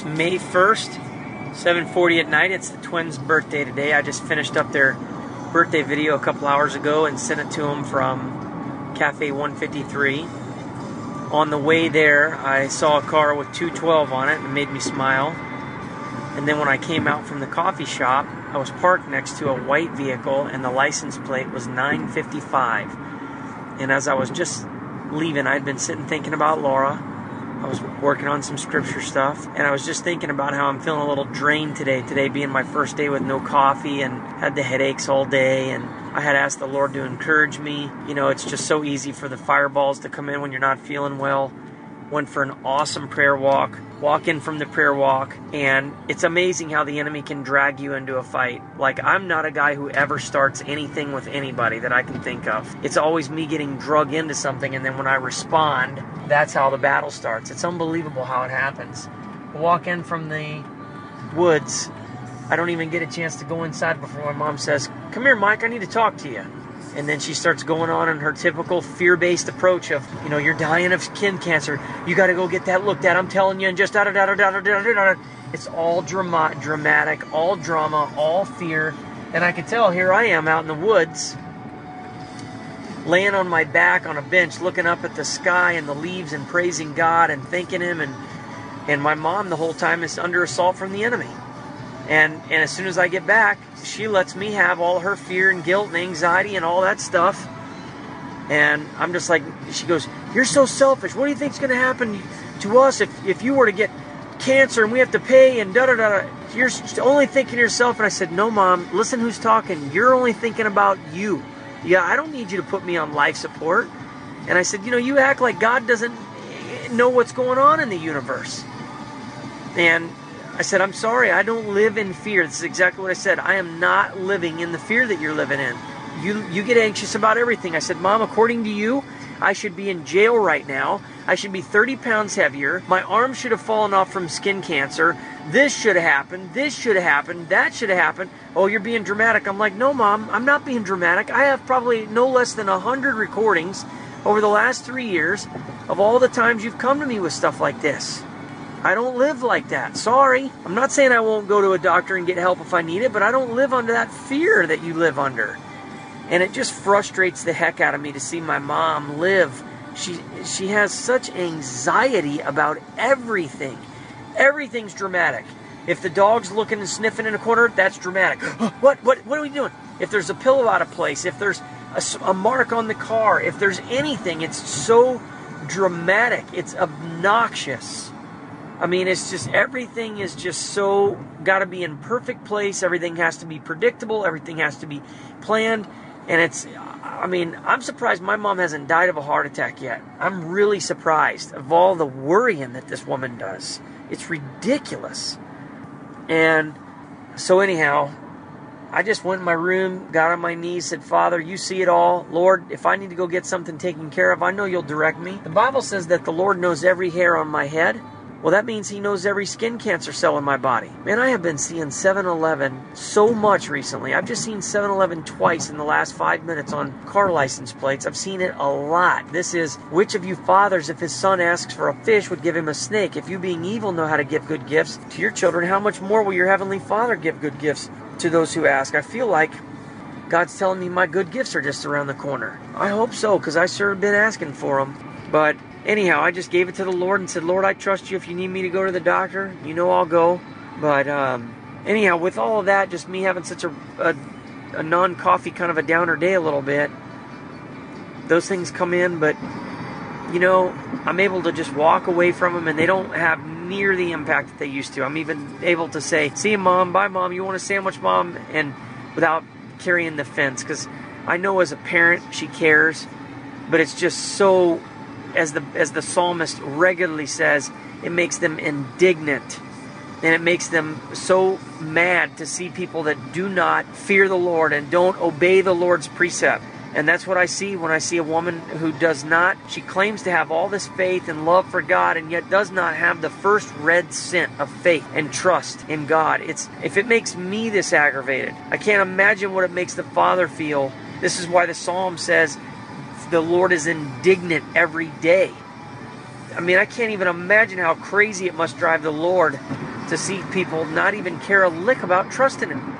It's May 1st, 7:40 at night. It's the twins' birthday today. I just finished up their birthday video a couple hours ago and sent it to them from Cafe 153. On the way there, I saw a car with 212 on it and it made me smile. And then when I came out from the coffee shop, I was parked next to a white vehicle and the license plate was 955. And as I was just leaving, I'd been sitting thinking about Laura I was working on some scripture stuff, and I was just thinking about how I'm feeling a little drained today. Today being my first day with no coffee and had the headaches all day, and I had asked the Lord to encourage me. You know, it's just so easy for the fireballs to come in when you're not feeling well went for an awesome prayer walk, walk in from the prayer walk, and it's amazing how the enemy can drag you into a fight. Like, I'm not a guy who ever starts anything with anybody that I can think of. It's always me getting drug into something, and then when I respond, that's how the battle starts. It's unbelievable how it happens. walk in from the woods. I don't even get a chance to go inside before my mom says, Come here, Mike, I need to talk to you. And then she starts going on in her typical fear based approach of, you know, you're dying of skin cancer. You got to go get that looked at. I'm telling you, and just da da da da da da da da. It's all drama- dramatic, all drama, all fear. And I can tell here I am out in the woods, laying on my back on a bench, looking up at the sky and the leaves and praising God and thanking Him. And, and my mom the whole time is under assault from the enemy. And, and as soon as I get back, she lets me have all her fear and guilt and anxiety and all that stuff. And I'm just like, she goes, You're so selfish. What do you think's going to happen to us if, if you were to get cancer and we have to pay and da da da? You're only thinking of yourself. And I said, No, mom, listen who's talking. You're only thinking about you. Yeah, I don't need you to put me on life support. And I said, You know, you act like God doesn't know what's going on in the universe. And I said, I'm sorry, I don't live in fear. This is exactly what I said. I am not living in the fear that you're living in. You you get anxious about everything. I said, Mom, according to you, I should be in jail right now. I should be 30 pounds heavier. My arm should have fallen off from skin cancer. This should have happened. This should have happened. That should have happened. Oh, you're being dramatic. I'm like, no, Mom, I'm not being dramatic. I have probably no less than 100 recordings over the last three years of all the times you've come to me with stuff like this. I don't live like that. Sorry. I'm not saying I won't go to a doctor and get help if I need it, but I don't live under that fear that you live under. And it just frustrates the heck out of me to see my mom live. She she has such anxiety about everything. Everything's dramatic. If the dog's looking and sniffing in a corner, that's dramatic. what what what are we doing? If there's a pillow out of place, if there's a, a mark on the car, if there's anything, it's so dramatic. It's obnoxious. I mean, it's just everything is just so got to be in perfect place. Everything has to be predictable. Everything has to be planned. And it's, I mean, I'm surprised my mom hasn't died of a heart attack yet. I'm really surprised of all the worrying that this woman does. It's ridiculous. And so, anyhow, I just went in my room, got on my knees, said, Father, you see it all. Lord, if I need to go get something taken care of, I know you'll direct me. The Bible says that the Lord knows every hair on my head. Well, that means he knows every skin cancer cell in my body. Man, I have been seeing 7 Eleven so much recently. I've just seen 7 Eleven twice in the last five minutes on car license plates. I've seen it a lot. This is which of you fathers, if his son asks for a fish, would give him a snake? If you, being evil, know how to give good gifts to your children, how much more will your heavenly Father give good gifts to those who ask? I feel like God's telling me my good gifts are just around the corner. I hope so, because I sure have been asking for them. But anyhow, I just gave it to the Lord and said, Lord, I trust you. If you need me to go to the doctor, you know I'll go. But um, anyhow, with all of that, just me having such a, a, a non coffee kind of a downer day a little bit, those things come in. But, you know, I'm able to just walk away from them and they don't have near the impact that they used to. I'm even able to say, see you, mom. Bye, mom. You want a sandwich, mom? And without carrying the fence. Because I know as a parent, she cares. But it's just so as the as the psalmist regularly says, it makes them indignant. And it makes them so mad to see people that do not fear the Lord and don't obey the Lord's precept. And that's what I see when I see a woman who does not, she claims to have all this faith and love for God and yet does not have the first red cent of faith and trust in God. It's if it makes me this aggravated, I can't imagine what it makes the Father feel. This is why the psalm says, the Lord is indignant every day. I mean, I can't even imagine how crazy it must drive the Lord to see people not even care a lick about trusting Him.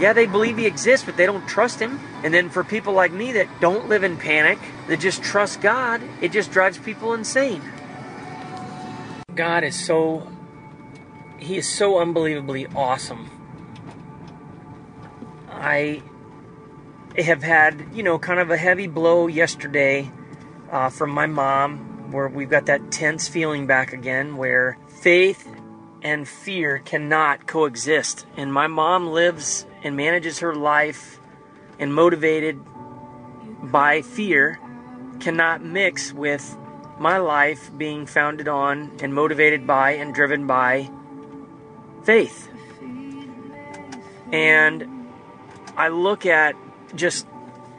Yeah, they believe He exists, but they don't trust Him. And then for people like me that don't live in panic, that just trust God, it just drives people insane. God is so, He is so unbelievably awesome. I have had, you know, kind of a heavy blow yesterday uh, from my mom, where we've got that tense feeling back again, where faith and fear cannot coexist. And my mom lives and manages her life and motivated by fear cannot mix with my life being founded on and motivated by and driven by faith. And I look at just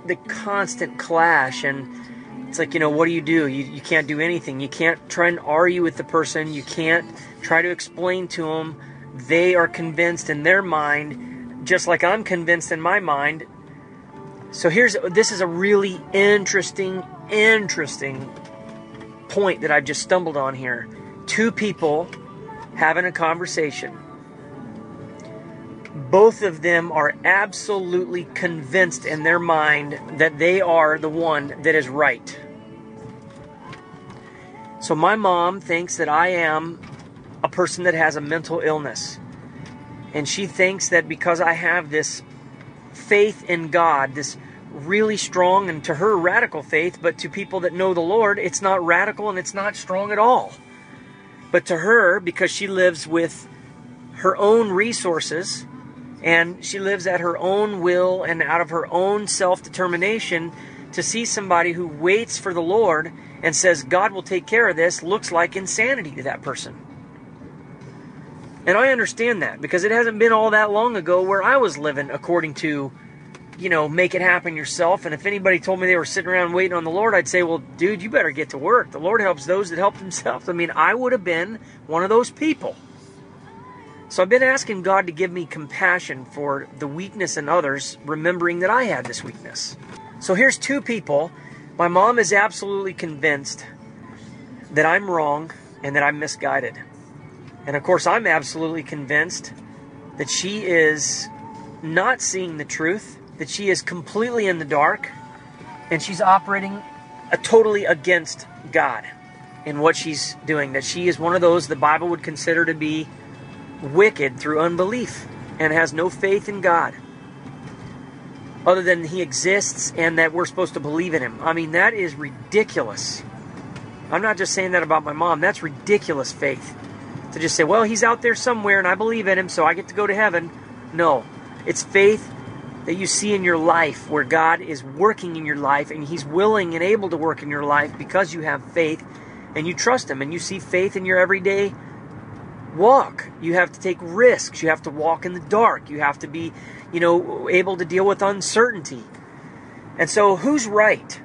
the constant clash and it's like you know what do you do? You, you can't do anything. You can't try and argue with the person. You can't try to explain to them they are convinced in their mind just like i'm convinced in my mind. So here's this is a really interesting interesting point that i've just stumbled on here. Two people having a conversation both of them are absolutely convinced in their mind that they are the one that is right. So, my mom thinks that I am a person that has a mental illness. And she thinks that because I have this faith in God, this really strong and to her radical faith, but to people that know the Lord, it's not radical and it's not strong at all. But to her, because she lives with her own resources, and she lives at her own will and out of her own self determination to see somebody who waits for the Lord and says, God will take care of this, looks like insanity to that person. And I understand that because it hasn't been all that long ago where I was living according to, you know, make it happen yourself. And if anybody told me they were sitting around waiting on the Lord, I'd say, well, dude, you better get to work. The Lord helps those that help themselves. I mean, I would have been one of those people. So I've been asking God to give me compassion for the weakness in others, remembering that I had this weakness. So here's two people. My mom is absolutely convinced that I'm wrong and that I'm misguided. And of course, I'm absolutely convinced that she is not seeing the truth, that she is completely in the dark, and she's operating totally against God in what she's doing. That she is one of those the Bible would consider to be wicked through unbelief and has no faith in God other than he exists and that we're supposed to believe in him. I mean, that is ridiculous. I'm not just saying that about my mom. That's ridiculous faith. To just say, well, he's out there somewhere and I believe in him, so I get to go to heaven. No. It's faith that you see in your life where God is working in your life and he's willing and able to work in your life because you have faith and you trust him and you see faith in your everyday walk. You have to take risks. You have to walk in the dark. You have to be, you know, able to deal with uncertainty. And so, who's right?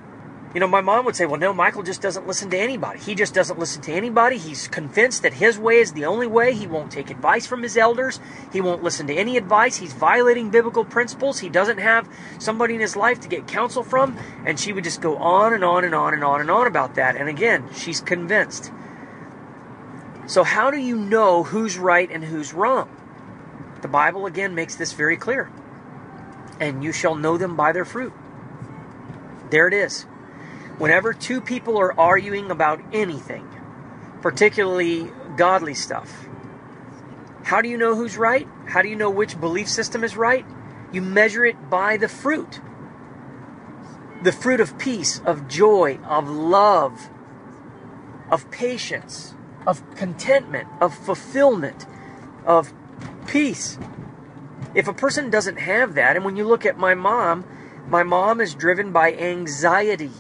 You know, my mom would say, well, no, Michael just doesn't listen to anybody. He just doesn't listen to anybody. He's convinced that his way is the only way. He won't take advice from his elders. He won't listen to any advice. He's violating biblical principles. He doesn't have somebody in his life to get counsel from. And she would just go on and on and on and on and on about that. And again, she's convinced. So, how do you know who's right and who's wrong? The Bible again makes this very clear. And you shall know them by their fruit. There it is. Whenever two people are arguing about anything, particularly godly stuff, how do you know who's right? How do you know which belief system is right? You measure it by the fruit. The fruit of peace, of joy, of love, of patience, of contentment, of fulfillment, of peace. If a person doesn't have that, and when you look at my mom, my mom is driven by anxiety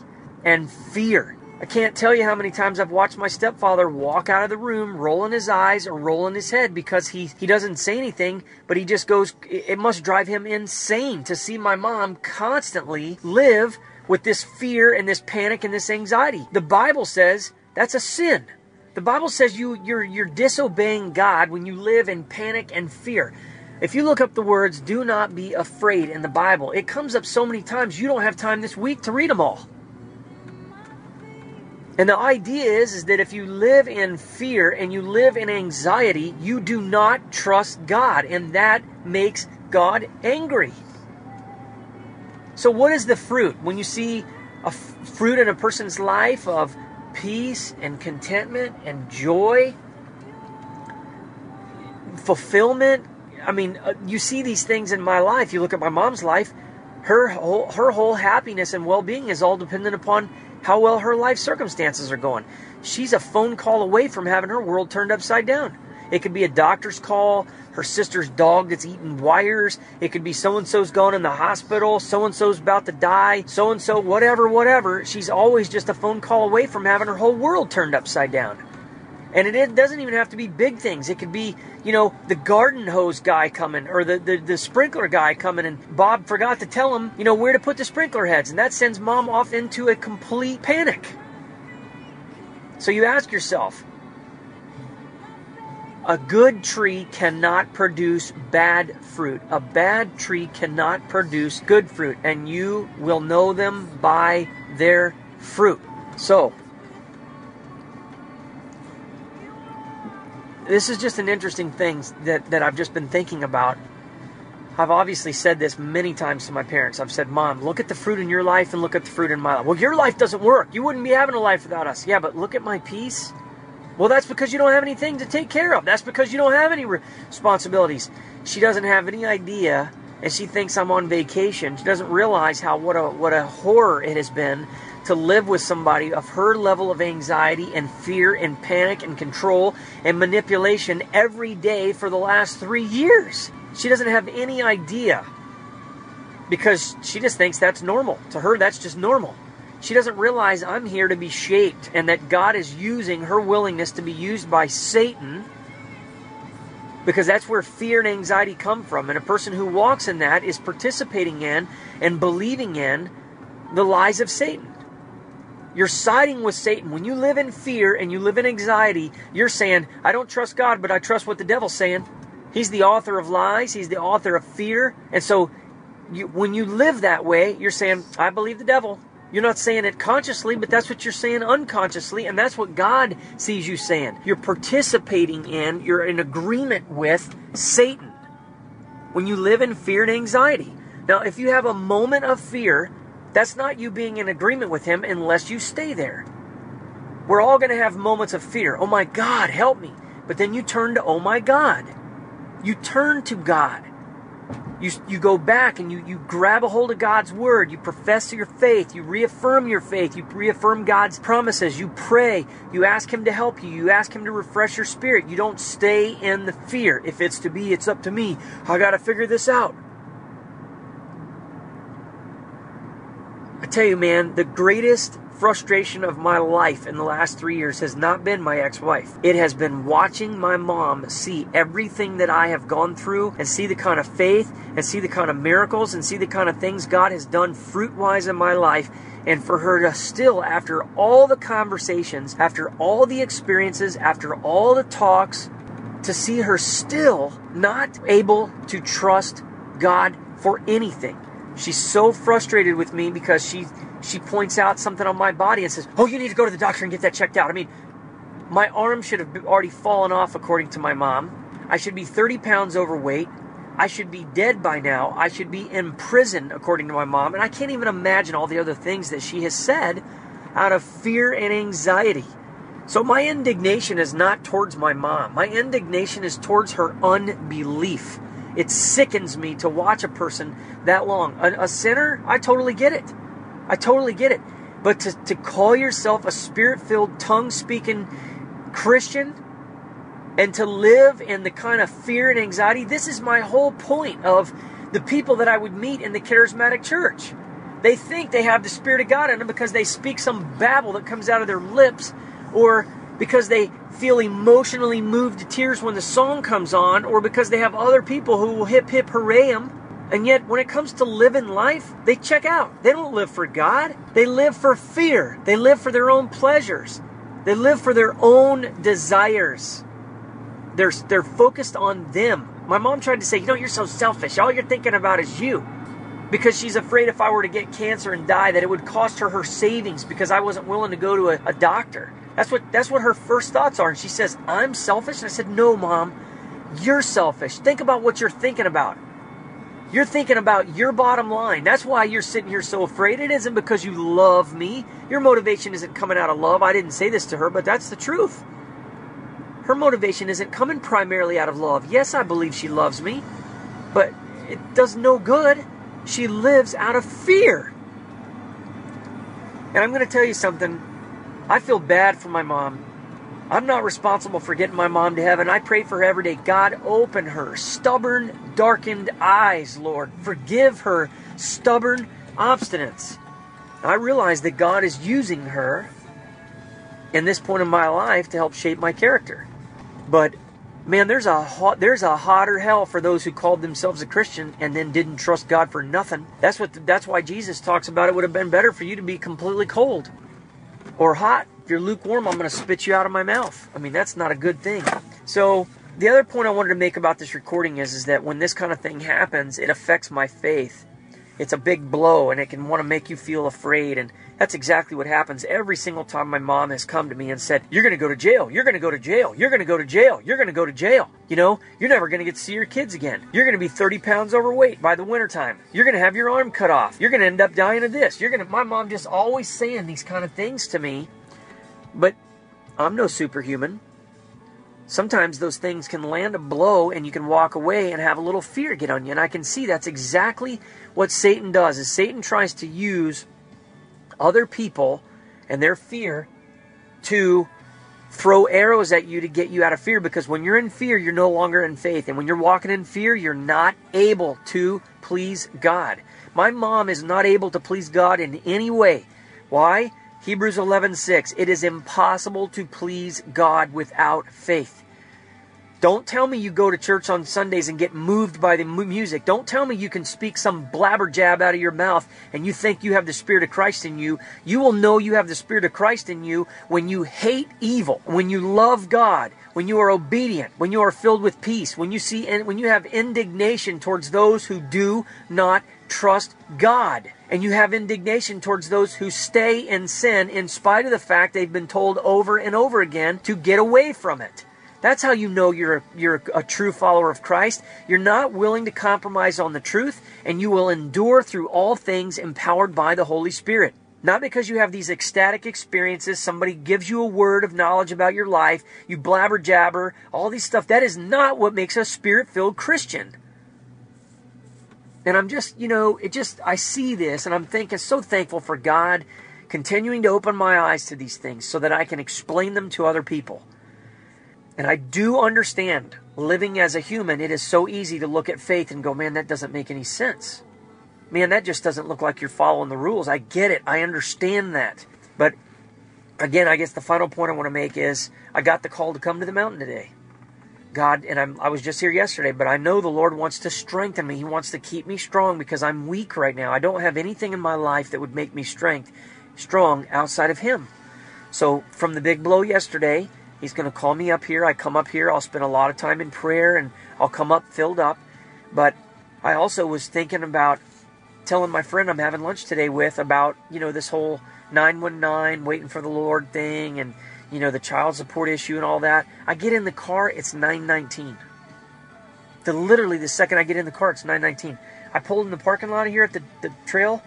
and fear. I can't tell you how many times I've watched my stepfather walk out of the room, rolling his eyes or rolling his head because he, he doesn't say anything, but he just goes, it must drive him insane to see my mom constantly live with this fear and this panic and this anxiety. The Bible says that's a sin. The Bible says you you're you're disobeying God when you live in panic and fear. If you look up the words do not be afraid in the Bible, it comes up so many times you don't have time this week to read them all. And the idea is, is that if you live in fear and you live in anxiety, you do not trust God, and that makes God angry. So, what is the fruit? When you see a f- fruit in a person's life of peace and contentment and joy, fulfillment. I mean, uh, you see these things in my life. You look at my mom's life. Her whole, her whole happiness and well-being is all dependent upon how well her life circumstances are going. She's a phone call away from having her world turned upside down. It could be a doctor's call, her sister's dog that's eating wires. It could be so and so's gone in the hospital, so and so's about to die, so and so, whatever, whatever. She's always just a phone call away from having her whole world turned upside down. And it doesn't even have to be big things. It could be, you know, the garden hose guy coming or the, the, the, sprinkler guy coming and Bob forgot to tell him, you know, where to put the sprinkler heads. And that sends mom off into a complete panic. So you ask yourself, a good tree cannot produce bad fruit. A bad tree cannot produce good fruit. And you will know them by their fruit. So, this is just an interesting thing that, that I've just been thinking about. I've obviously said this many times to my parents. I've said, Mom, look at the fruit in your life and look at the fruit in my life. Well, your life doesn't work. You wouldn't be having a life without us. Yeah, but look at my peace. Well, that's because you don't have anything to take care of. That's because you don't have any responsibilities. She doesn't have any idea, and she thinks I'm on vacation. She doesn't realize how what a what a horror it has been to live with somebody of her level of anxiety and fear and panic and control and manipulation every day for the last three years. She doesn't have any idea because she just thinks that's normal. To her, that's just normal. She doesn't realize I'm here to be shaped and that God is using her willingness to be used by Satan because that's where fear and anxiety come from. And a person who walks in that is participating in and believing in the lies of Satan. You're siding with Satan. When you live in fear and you live in anxiety, you're saying, I don't trust God, but I trust what the devil's saying. He's the author of lies, he's the author of fear. And so you, when you live that way, you're saying, I believe the devil. You're not saying it consciously, but that's what you're saying unconsciously, and that's what God sees you saying. You're participating in, you're in agreement with Satan when you live in fear and anxiety. Now, if you have a moment of fear, that's not you being in agreement with Him unless you stay there. We're all going to have moments of fear. Oh my God, help me. But then you turn to, oh my God. You turn to God. You, you go back and you, you grab a hold of God's word. You profess your faith. You reaffirm your faith. You reaffirm God's promises. You pray. You ask Him to help you. You ask Him to refresh your spirit. You don't stay in the fear. If it's to be, it's up to me. I got to figure this out. I tell you, man, the greatest frustration of my life in the last three years has not been my ex wife. It has been watching my mom see everything that I have gone through and see the kind of faith and see the kind of miracles and see the kind of things God has done fruit wise in my life. And for her to still, after all the conversations, after all the experiences, after all the talks, to see her still not able to trust God for anything. She's so frustrated with me because she she points out something on my body and says, "Oh, you need to go to the doctor and get that checked out." I mean, my arm should have already fallen off according to my mom. I should be 30 pounds overweight. I should be dead by now. I should be in prison according to my mom, and I can't even imagine all the other things that she has said out of fear and anxiety. So my indignation is not towards my mom. My indignation is towards her unbelief. It sickens me to watch a person that long. A, a sinner, I totally get it. I totally get it. But to, to call yourself a spirit filled, tongue speaking Christian and to live in the kind of fear and anxiety, this is my whole point of the people that I would meet in the charismatic church. They think they have the Spirit of God in them because they speak some babble that comes out of their lips or because they feel emotionally moved to tears when the song comes on, or because they have other people who will hip hip hooray them. And yet, when it comes to living life, they check out. They don't live for God. They live for fear. They live for their own pleasures. They live for their own desires. They're, they're focused on them. My mom tried to say, You know, you're so selfish. All you're thinking about is you. because she's afraid if I were to get cancer and die that it would cost her her savings because I wasn't willing to go to a, a doctor. That's what that's what her first thoughts are. And she says, "I'm selfish." And I said, "No, mom. You're selfish. Think about what you're thinking about. You're thinking about your bottom line. That's why you're sitting here so afraid. It isn't because you love me. Your motivation isn't coming out of love. I didn't say this to her, but that's the truth. Her motivation isn't coming primarily out of love. Yes, I believe she loves me, but it does no good. She lives out of fear. And I'm going to tell you something. I feel bad for my mom. I'm not responsible for getting my mom to heaven. I pray for her every day. God, open her stubborn, darkened eyes, Lord. Forgive her stubborn obstinance. I realize that God is using her in this point in my life to help shape my character. But man, there's a hot, there's a hotter hell for those who called themselves a Christian and then didn't trust God for nothing. That's what that's why Jesus talks about it would have been better for you to be completely cold or hot if you're lukewarm, I'm going to spit you out of my mouth. I mean, that's not a good thing. So, the other point I wanted to make about this recording is, is that when this kind of thing happens, it affects my faith. It's a big blow and it can want to make you feel afraid. And that's exactly what happens every single time my mom has come to me and said, You're going to go to jail. You're going to go to jail. You're going to go to jail. You're going to go to jail. You know, you're never going to get to see your kids again. You're going to be 30 pounds overweight by the wintertime. You're going to have your arm cut off. You're going to end up dying of this. You're going to, my mom just always saying these kind of things to me but I'm no superhuman. Sometimes those things can land a blow and you can walk away and have a little fear get on you. And I can see that's exactly what Satan does. Is Satan tries to use other people and their fear to throw arrows at you to get you out of fear because when you're in fear, you're no longer in faith. And when you're walking in fear, you're not able to please God. My mom is not able to please God in any way. Why? Hebrews 11:6 It is impossible to please God without faith. Don't tell me you go to church on Sundays and get moved by the music. Don't tell me you can speak some blabber jab out of your mouth and you think you have the Spirit of Christ in you. You will know you have the Spirit of Christ in you when you hate evil, when you love God, when you are obedient, when you are filled with peace, when you see and when you have indignation towards those who do not trust God and you have indignation towards those who stay in sin in spite of the fact they've been told over and over again to get away from it. That's how you know you're you're a true follower of Christ. You're not willing to compromise on the truth and you will endure through all things empowered by the Holy Spirit. Not because you have these ecstatic experiences, somebody gives you a word of knowledge about your life, you blabber jabber, all these stuff. That is not what makes a spirit filled Christian. And I'm just, you know, it just, I see this and I'm thinking, so thankful for God continuing to open my eyes to these things so that I can explain them to other people. And I do understand living as a human, it is so easy to look at faith and go, man, that doesn't make any sense. Man, that just doesn't look like you're following the rules. I get it. I understand that. But again, I guess the final point I want to make is I got the call to come to the mountain today. God, and I'm, I was just here yesterday, but I know the Lord wants to strengthen me. He wants to keep me strong because I'm weak right now. I don't have anything in my life that would make me strength, strong outside of Him. So from the big blow yesterday, He's going to call me up here. I come up here. I'll spend a lot of time in prayer, and I'll come up filled up. But I also was thinking about telling my friend I'm having lunch today with about you know this whole 919 waiting for the Lord thing and you know, the child support issue and all that. I get in the car, it's 919. The literally the second I get in the car, it's 919. I pulled in the parking lot here at the, the trail,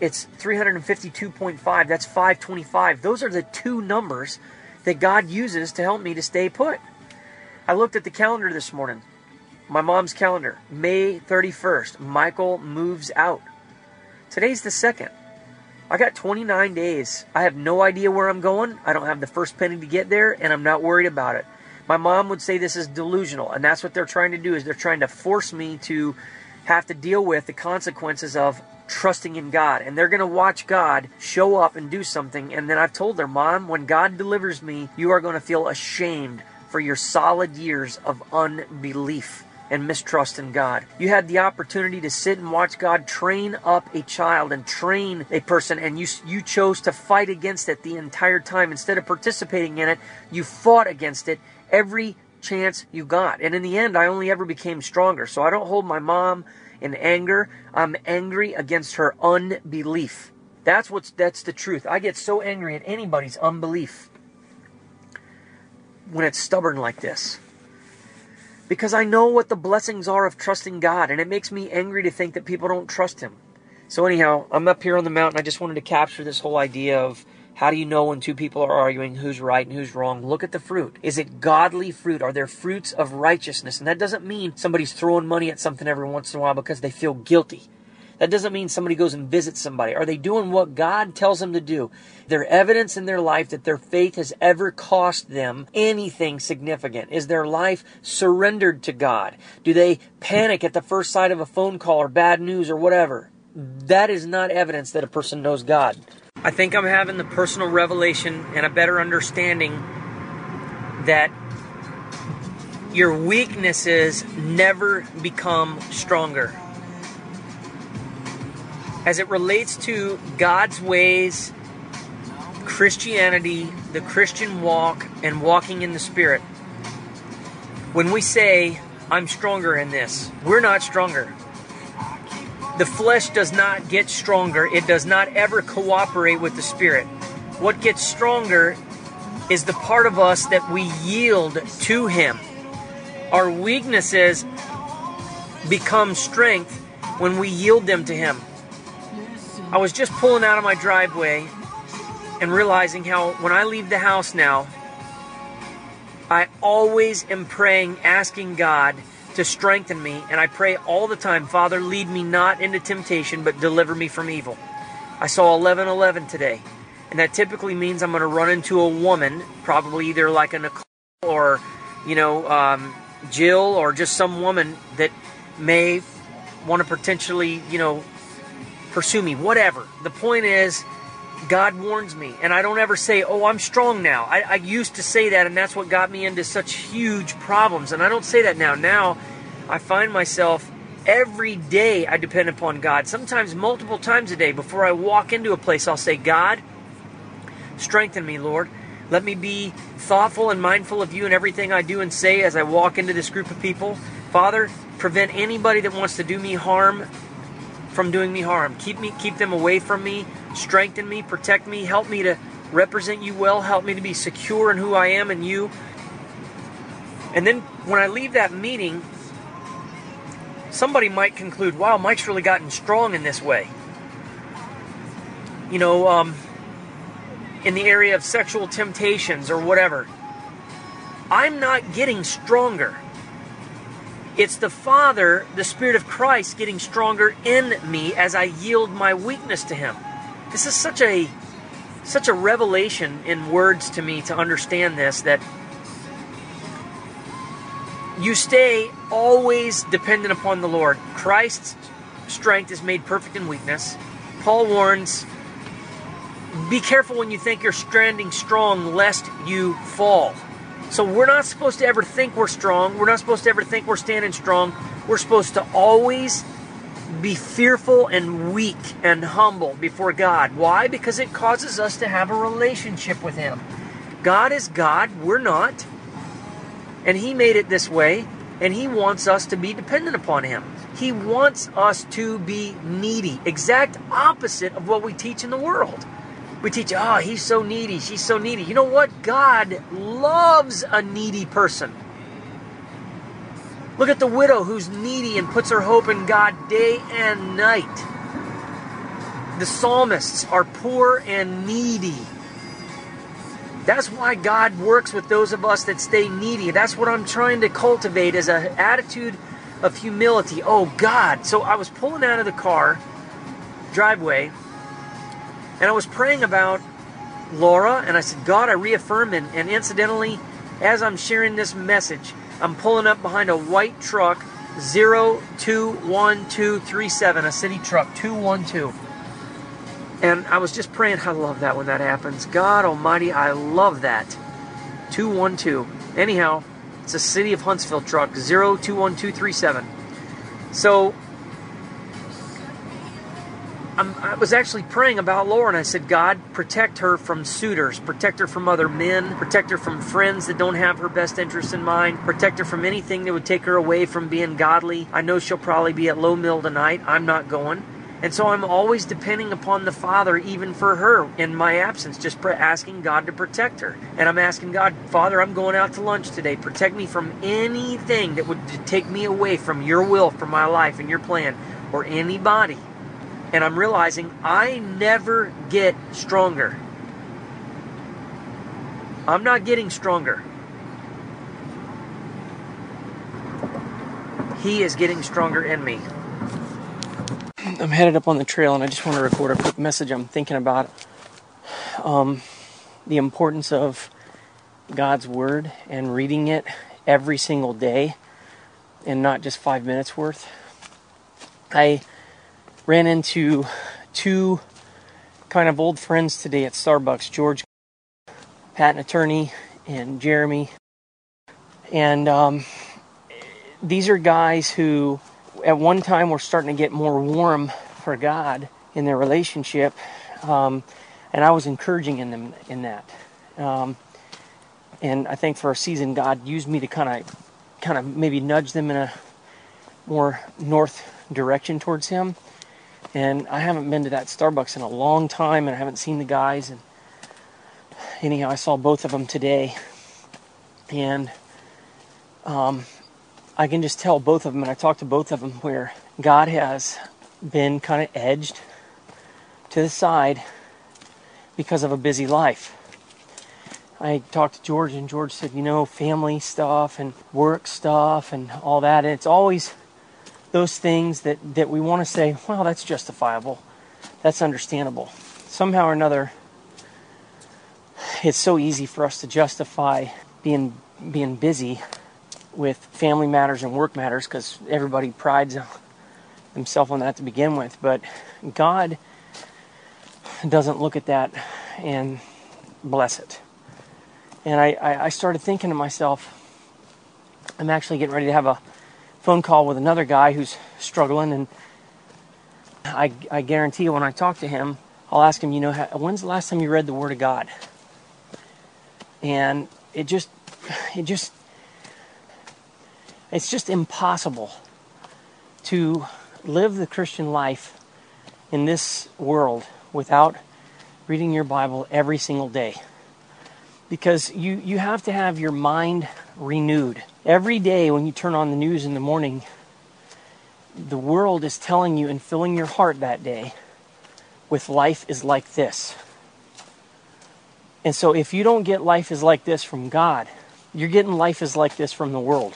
it's 352.5. That's 525. Those are the two numbers that God uses to help me to stay put. I looked at the calendar this morning. My mom's calendar, May 31st. Michael moves out. Today's the 2nd. I got 29 days. I have no idea where I'm going. I don't have the first penny to get there, and I'm not worried about it. My mom would say this is delusional, and that's what they're trying to do is they're trying to force me to have to deal with the consequences of trusting in God. And they're going to watch God show up and do something. And then I've told their mom, when God delivers me, you are going to feel ashamed for your solid years of unbelief and mistrust in God. You had the opportunity to sit and watch God train up a child and train a person, and you, you chose to fight against it the entire time. Instead of participating in it, you fought against it every chance you got. And in the end, I only ever became stronger. So I don't hold my mom in anger. I'm angry against her unbelief. That's what's that's the truth. I get so angry at anybody's unbelief when it's stubborn like this. Because I know what the blessings are of trusting God, and it makes me angry to think that people don't trust Him. So, anyhow, I'm up here on the mountain. I just wanted to capture this whole idea of how do you know when two people are arguing who's right and who's wrong? Look at the fruit. Is it godly fruit? Are there fruits of righteousness? And that doesn't mean somebody's throwing money at something every once in a while because they feel guilty. That doesn't mean somebody goes and visits somebody. Are they doing what God tells them to do? Their evidence in their life that their faith has ever cost them anything significant? Is their life surrendered to God? Do they panic at the first sight of a phone call or bad news or whatever? That is not evidence that a person knows God. I think I'm having the personal revelation and a better understanding that your weaknesses never become stronger as it relates to God's ways, Christianity, the Christian walk, and walking in the Spirit, when we say, I'm stronger in this, we're not stronger. The flesh does not get stronger, it does not ever cooperate with the Spirit. What gets stronger is the part of us that we yield to Him. Our weaknesses become strength when we yield them to Him. I was just pulling out of my driveway and realizing how when I leave the house now, I always am praying, asking God to strengthen me, and I pray all the time, Father, lead me not into temptation, but deliver me from evil. I saw 1111 today, and that typically means I'm going to run into a woman, probably either like a Nicole or, you know, um, Jill or just some woman that may want to potentially, you know, pursue me, whatever. The point is, God warns me, and I don't ever say, Oh, I'm strong now. I, I, used to say that, and that's what got me into such huge problems. And I don't say that now. Now, I find myself every day I depend upon God, sometimes multiple times a day. Before I walk into a place, I'll say, God, strengthen me, Lord. Let me be thoughtful and mindful of you in everything I do and say as I walk into this group of people. Father, prevent anybody that wants to do me harm from doing me harm. Keep me keep them away from me, strengthen me, protect me, help me to represent you well, help me to be secure in who I am and you. And then when I leave that meeting, somebody might conclude, wow, Mike's really gotten strong in this way. You know, um, in the area of sexual temptations or whatever. I'm not getting stronger. It's the Father, the Spirit of Christ, getting stronger in me as I yield my weakness to Him. This is such a such a revelation in words to me to understand this that you stay always dependent upon the Lord. Christ's strength is made perfect in weakness. Paul warns be careful when you think you're standing strong, lest you fall. So we're not supposed to ever think we're strong. We're not supposed to ever think we're standing strong. We're supposed to always be fearful and weak and humble before God. Why? Because it causes us to have a relationship with Him. God is God, we're not. And He made it this way, and He wants us to be dependent upon Him. He wants us to be needy, exact opposite of what we teach in the world. We teach, oh, he's so needy, she's so needy. You know what? God loves a needy person. Look at the widow who's needy and puts her hope in God day and night. The psalmists are poor and needy. That's why God works with those of us that stay needy. That's what I'm trying to cultivate as an attitude of humility. Oh, God. So I was pulling out of the car, driveway, and I was praying about Laura, and I said, God, I reaffirm. And, and incidentally, as I'm sharing this message, I'm pulling up behind a white truck, 021237, a city truck, 212. And I was just praying, I love that when that happens. God Almighty, I love that. 212. Anyhow, it's a city of Huntsville truck, 021237. So I'm, i was actually praying about Laura, and I said, God, protect her from suitors, protect her from other men, protect her from friends that don't have her best interests in mind, protect her from anything that would take her away from being godly. I know she'll probably be at Lowe Mill tonight. I'm not going. And so I'm always depending upon the Father, even for her in my absence, just asking God to protect her. And I'm asking God, Father, I'm going out to lunch today. Protect me from anything that would take me away from your will for my life and your plan or anybody. And I'm realizing I never get stronger. I'm not getting stronger. He is getting stronger in me. I'm headed up on the trail and I just want to record a quick message. I'm thinking about um, the importance of God's Word and reading it every single day and not just five minutes worth. I ran into two kind of old friends today at Starbucks George, patent attorney, and Jeremy. And um, these are guys who at one time were starting to get more warm for God in their relationship, um, and I was encouraging in them in that. Um, and I think for a season, God used me to kind of, kind of maybe nudge them in a more north direction towards Him. And I haven't been to that Starbucks in a long time, and I haven't seen the guys. And anyhow, I saw both of them today, and um, I can just tell both of them, and I talked to both of them, where God has been kind of edged to the side because of a busy life. I talked to George, and George said, you know, family stuff and work stuff and all that. And it's always those things that, that we want to say, well, that's justifiable. That's understandable. Somehow or another, it's so easy for us to justify being being busy with family matters and work matters because everybody prides themselves on that to begin with. But God doesn't look at that and bless it. And I, I, started thinking to myself, I'm actually getting ready to have a phone call with another guy who's struggling, and I, I guarantee you when I talk to him, I'll ask him, you know, when's the last time you read the Word of God? And it just, it just it's just impossible to live the Christian life in this world without reading your Bible every single day. Because you, you have to have your mind renewed. Every day when you turn on the news in the morning, the world is telling you and filling your heart that day with life is like this. And so if you don't get life is like this from God, you're getting life is like this from the world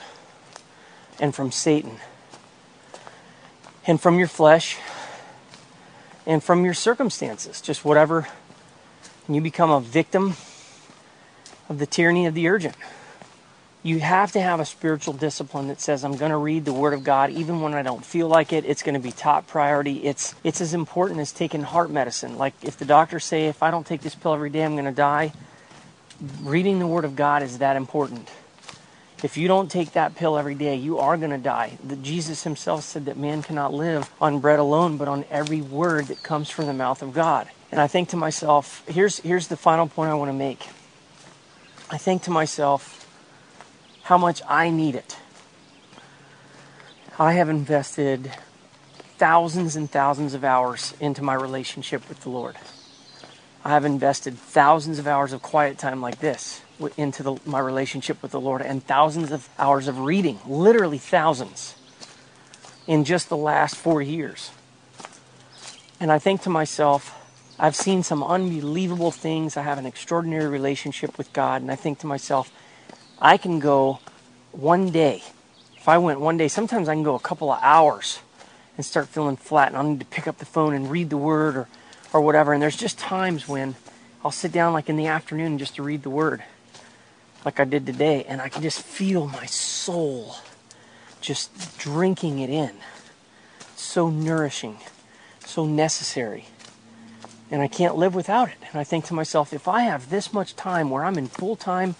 and from Satan, and from your flesh, and from your circumstances, just whatever. And you become a victim of the tyranny of the urgent. You have to have a spiritual discipline that says, I'm going to read the Word of God even when I don't feel like it. It's going to be top priority. It's, it's as important as taking heart medicine. Like if the doctors say, if I don't take this pill every day, I'm going to die, reading the Word of God is that important. If you don't take that pill every day, you are going to die. The, Jesus himself said that man cannot live on bread alone, but on every word that comes from the mouth of God. And I think to myself, here's, here's the final point I want to make. I think to myself how much I need it. I have invested thousands and thousands of hours into my relationship with the Lord. I have invested thousands of hours of quiet time like this into the, my relationship with the Lord and thousands of hours of reading, literally thousands, in just the last four years. And I think to myself, I've seen some unbelievable things. I have an extraordinary relationship with God. And I think to myself, I can go one day. If I went one day, sometimes I can go a couple of hours and start feeling flat. And I'll need to pick up the phone and read the word or, or whatever. And there's just times when I'll sit down, like in the afternoon, just to read the word like I did today, and I can just feel my soul just drinking it in. So nourishing, so necessary. And I can't live without it. And I think to myself, if I have this much time where I'm in full time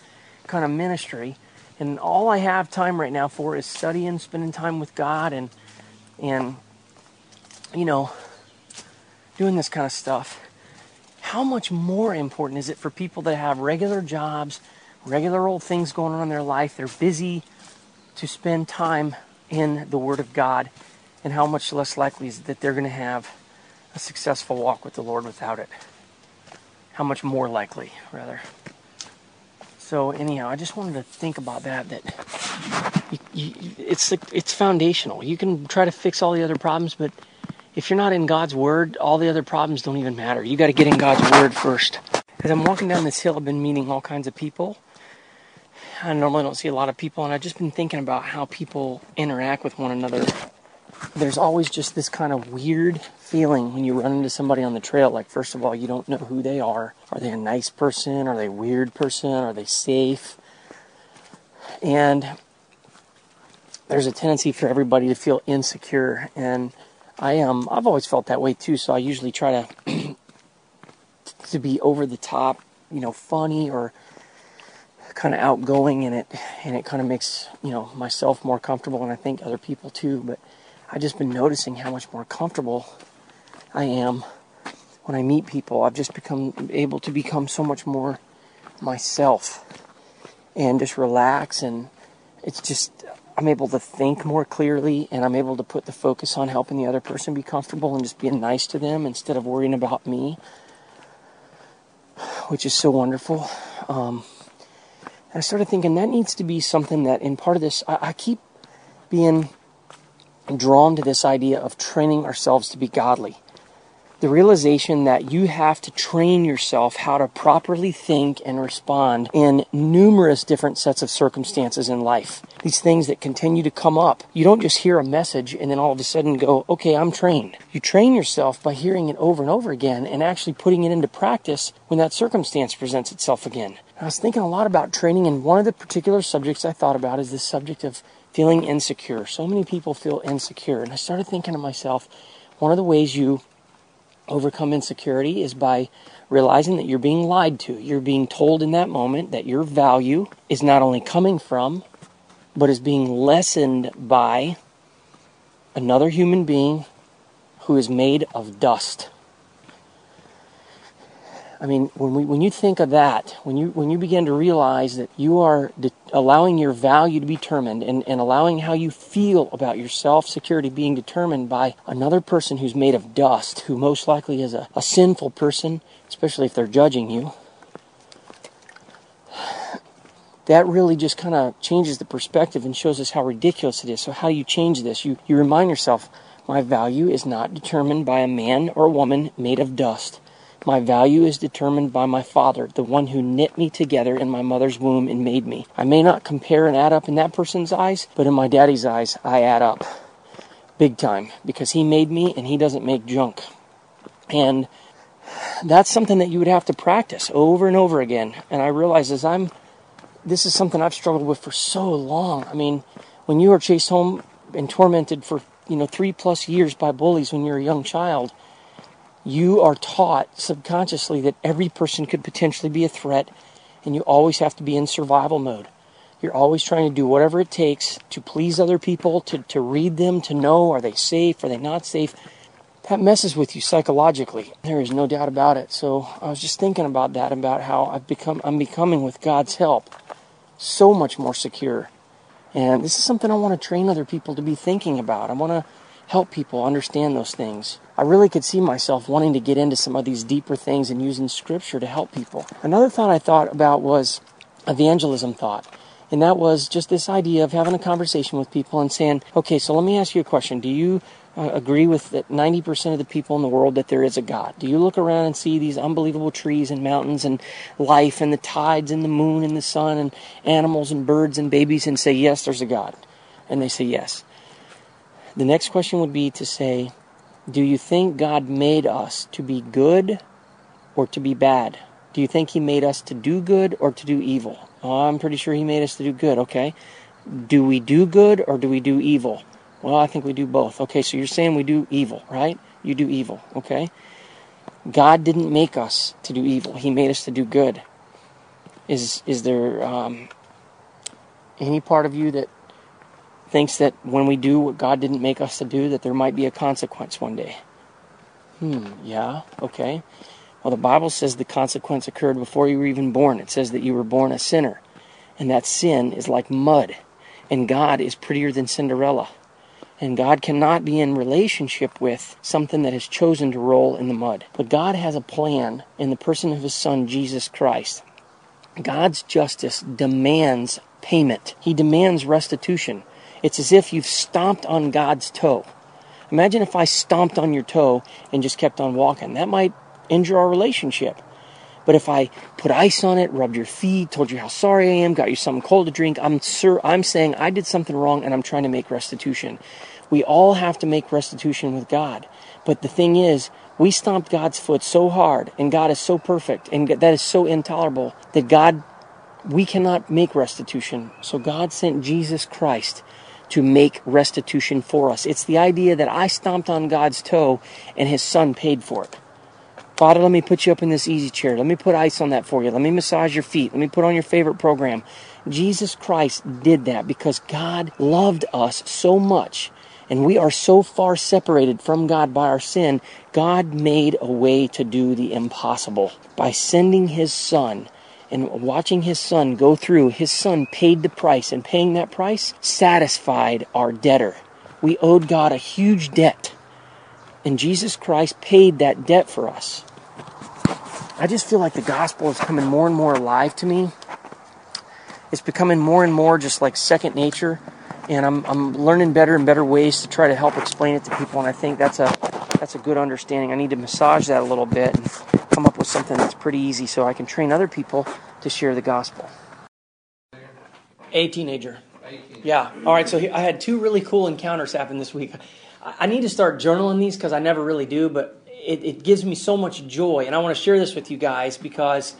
kind of ministry, and all I have time right now for is studying, spending time with God, and and you know, doing this kind of stuff, how much more important is it for people that have regular jobs, regular old things going on in their life? They're busy to spend time in the Word of God, and how much less likely is it that they're going to have a successful walk with the Lord without it? How much more likely, rather? So anyhow, I just wanted to think about that. That you, you, it's it's foundational. You can try to fix all the other problems, but if you're not in God's Word, all the other problems don't even matter. You got to get in God's Word first. As I'm walking down this hill, I've been meeting all kinds of people. I normally don't see a lot of people, and I've just been thinking about how people interact with one another. There's always just this kind of weird feeling when you run into somebody on the trail. Like, first of all, you don't know who they are. Are they a nice person? Are they a weird person? Are they safe? And there's a tendency for everybody to feel insecure. And I am, um, I've always felt that way too. So I usually try to, to be over the top, you know, funny or kind of outgoing and it and it kind of makes you know myself more comfortable and I think other people too but I've just been noticing how much more comfortable I am when I meet people. I've just become able to become so much more myself and just relax and it's just I'm able to think more clearly and I'm able to put the focus on helping the other person be comfortable and just being nice to them instead of worrying about me, which is so wonderful. Um, I started thinking that needs to be something that, in part of this, I, I keep being drawn to this idea of training ourselves to be godly the realization that you have to train yourself how to properly think and respond in numerous different sets of circumstances in life. These things that continue to come up. You don't just hear a message and then all of a sudden go, okay, I'm trained. You train yourself by hearing it over and over again and actually putting it into practice when that circumstance presents itself again. I was thinking a lot about training, and one of the particular subjects I thought about is this subject of feeling insecure. So many people feel insecure, and I started thinking to myself, one of the ways you overcome insecurity is by realizing that you're being lied to. You're being told in that moment that your value is not only coming from, but is being lessened by another human being who is made of dust. I mean, when we when you think of that, when you when you begin to realize that you are de- allowing your value to be determined and, and allowing how you feel about your self security being determined by another person who's made of dust, who most likely is a, a sinful person, especially if they're judging you, that really just kind of changes the perspective and shows us how ridiculous it is. So how do you change this? You you remind yourself, my value is not determined by a man or a woman made of dust. My value is determined by my Father, the one who knit me together in my mother's womb and made me. I may not compare and add up in that person's eyes, but in my daddy's eyes, I add up. Big time. Because he made me and he doesn't make junk. And that's something that you would have to practice over and over again. And I realize as I'm, this is something I've struggled with for so long. I mean, when you are chased home and tormented for, you know, three plus years by bullies when you're a young child, you are taught subconsciously that every person could potentially be a threat and you always have to be in survival mode. You're always trying to do whatever it takes to please other people, to, to read them, to know are they safe, are they not safe. That messes with you psychologically. There is no doubt about it. So I was just thinking about that, about how I've become I'm becoming with God's help so much more secure. And this is something I want to train other people to be thinking about. I want to help people understand those things. I really could see myself wanting to get into some of these deeper things and using scripture to help people. Another thought I thought about was evangelism thought. And that was just this idea of having a conversation with people and saying, okay, so let me ask you a question. Do you uh, agree with that 90% of the people in the world that there is a God? Do you look around and see these unbelievable trees and mountains and life and the tides and the moon and the sun and animals and birds and babies and say, yes, there's a God? And they say yes. The next question would be to say, do you think God made us to be good or to be bad? Do you think He made us to do good or to do evil? Oh, I'm pretty sure He made us to do good, okay. Do we do good or do we do evil? Well, I think we do both. Okay, so you're saying we do evil, right? You do evil, okay? God didn't make us to do evil, He made us to do good. Is, is there um, any part of you that thinks that when we do what God didn't make us to do, that there might be a consequence one day. Hmm, yeah, okay. Well, the Bible says the consequence occurred before you were even born. It says that you were born a sinner. And that sin is like mud. And God is prettier than Cinderella. And God cannot be in relationship with something that has chosen to roll in the mud. But God has a plan in the person of His Son, Jesus Christ. God's justice demands payment, He demands restitution. It's as if you've stomped on God's toe. Imagine if I stomped on your toe and just kept on walking. That might injure our relationship. But if I put ice on it, rubbed your feet, told you how sorry I am, got you something cold to drink, I'm sir, I'm saying I did something wrong and I'm trying to make restitution. We all have to make restitution with God. But the thing is, we stomped God's foot so hard and God is so perfect and that is so intolerable that God we cannot make restitution. So God sent Jesus Christ to make restitution for us. It's the idea that I stomped on God's toe and his son paid for it. Father, let me put you up in this easy chair. Let me put ice on that for you. Let me massage your feet. Let me put on your favorite program. Jesus Christ did that because God loved us so much and we are so far separated from God by our sin. God made a way to do the impossible by sending his son and watching his son go through, his son paid the price, and paying that price satisfied our debtor. We owed God a huge debt, and Jesus Christ paid that debt for us. I just feel like the gospel is coming more and more alive to me. It's becoming more and more just like second nature, and I'm, I'm learning better and better ways to try to help explain it to people, and I think that's a that's a good understanding. I need to massage that a little bit and come up with something that's pretty easy so I can train other people to share the gospel. A teenager. Yeah. All right. So I had two really cool encounters happen this week. I need to start journaling these because I never really do, but it, it, gives me so much joy, and I want to share this with you guys because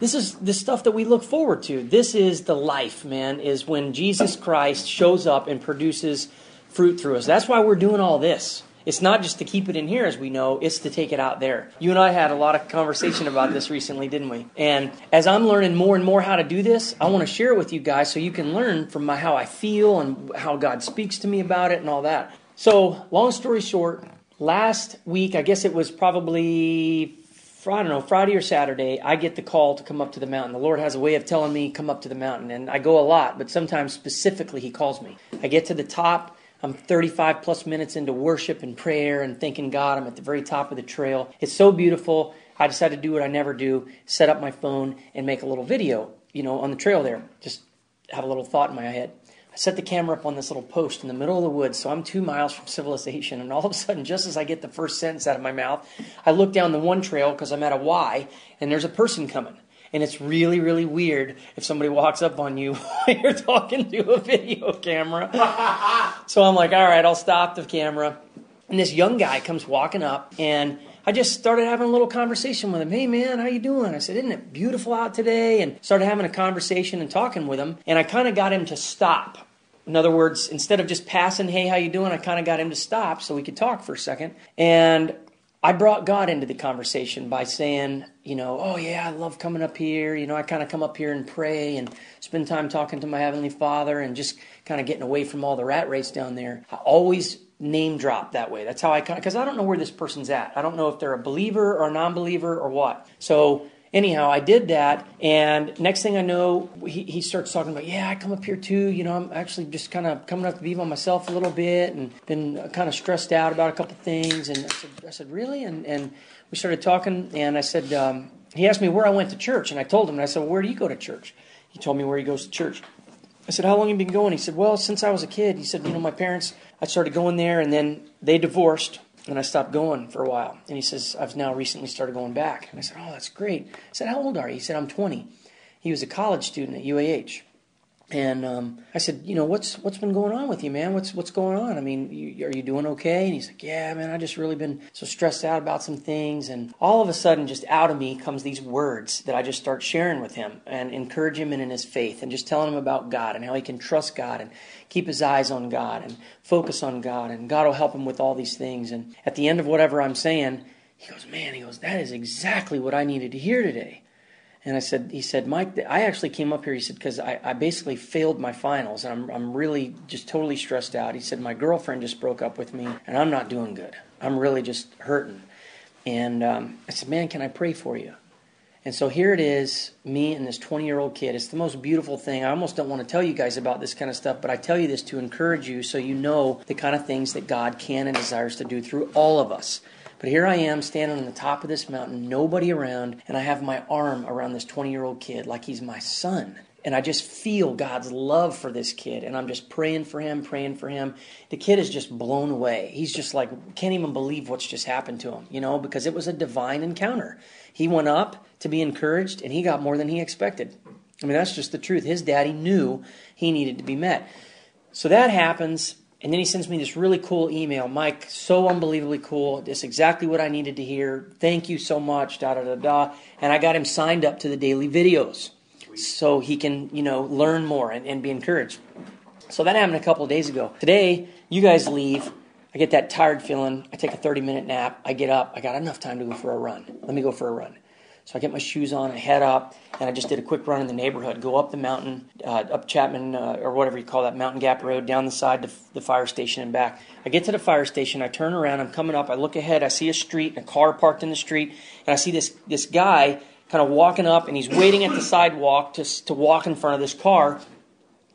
this is the stuff that we look forward to. This is the life, man. Is when Jesus Christ shows up and produces fruit through us. That's why we're doing all this. It's not just to keep it in here, as we know, it's to take it out there. You and I had a lot of conversation about this recently, didn't we? And as I'm learning more and more how to do this, I want to share it with you guys so you can learn from my, how I feel and how God speaks to me about it and all that. So, long story short, last week, I guess it was probably I don't know, Friday or Saturday, I get the call to come up to the mountain. The Lord has a way of telling me, come up to the mountain. And I go a lot, but sometimes specifically He calls me. I get to the top, I'm 35 plus minutes into worship and prayer and thanking God. I'm at the very top of the trail. It's so beautiful. I decided to do what I never do set up my phone and make a little video, you know, on the trail there. Just have a little thought in my head. I set the camera up on this little post in the middle of the woods, so I'm two miles from civilization. And all of a sudden, just as I get the first sentence out of my mouth, I look down the one trail because I'm at a Y, and there's a person coming. And it's really, really weird if somebody walks up on you while you're talking to a video camera. so I'm like, all right, I'll stop the camera. And this young guy comes walking up, and I just started having a little conversation with him. Hey, man, how you doing? I said, isn't it beautiful out today? And started having a conversation and talking with him. And I kind of got him to stop. In other words, instead of just passing, hey, how you doing? I kind of got him to stop so we could talk for a second. And I brought God into the conversation by saying, you know, oh yeah, I love coming up here. You know, I kind of come up here and pray and spend time talking to my Heavenly Father and just kind of getting away from all the rat race down there. I always name drop that way. That's how I kind of, because I don't know where this person's at. I don't know if they're a believer or a non believer or what. So anyhow, I did that, and next thing I know, he, he starts talking about, yeah, I come up here too. You know, I'm actually just kind of coming up to be by myself a little bit, and been kind of stressed out about a couple things. And I said, I said, really? And and we started talking, and I said, um, he asked me where I went to church, and I told him, and I said, well, where do you go to church? He told me where he goes to church. I said, how long have you been going? He said, well, since I was a kid. He said, you know, my parents, I started going there, and then they divorced and I stopped going for a while. And he says, I've now recently started going back. And I said, Oh, that's great. I said, How old are you? He said, I'm 20. He was a college student at UAH. And um, I said, you know, what's what's been going on with you, man? What's what's going on? I mean, you, are you doing okay? And he's like, yeah, man, I just really been so stressed out about some things. And all of a sudden, just out of me comes these words that I just start sharing with him and encourage him in, in his faith and just telling him about God and how he can trust God and keep his eyes on God and focus on God. And God will help him with all these things. And at the end of whatever I'm saying, he goes, man, he goes, that is exactly what I needed to hear today. And I said, he said, Mike, I actually came up here, he said, because I, I basically failed my finals and I'm, I'm really just totally stressed out. He said, my girlfriend just broke up with me and I'm not doing good. I'm really just hurting. And um, I said, Man, can I pray for you? And so here it is, me and this 20 year old kid. It's the most beautiful thing. I almost don't want to tell you guys about this kind of stuff, but I tell you this to encourage you so you know the kind of things that God can and desires to do through all of us. But here I am standing on the top of this mountain, nobody around, and I have my arm around this 20 year old kid like he's my son. And I just feel God's love for this kid. And I'm just praying for him, praying for him. The kid is just blown away. He's just like, can't even believe what's just happened to him, you know, because it was a divine encounter. He went up to be encouraged, and he got more than he expected. I mean, that's just the truth. His daddy knew he needed to be met. So that happens. And then he sends me this really cool email. Mike, so unbelievably cool. This exactly what I needed to hear. Thank you so much. Da da da da. And I got him signed up to the daily videos so he can, you know, learn more and, and be encouraged. So that happened a couple of days ago. Today, you guys leave. I get that tired feeling. I take a 30 minute nap. I get up. I got enough time to go for a run. Let me go for a run. So I get my shoes on, I head up, and I just did a quick run in the neighborhood. Go up the mountain, uh, up Chapman, uh, or whatever you call that, Mountain Gap Road, down the side to the fire station and back. I get to the fire station, I turn around, I'm coming up, I look ahead, I see a street, and a car parked in the street, and I see this, this guy kind of walking up, and he's waiting at the sidewalk to, to walk in front of this car.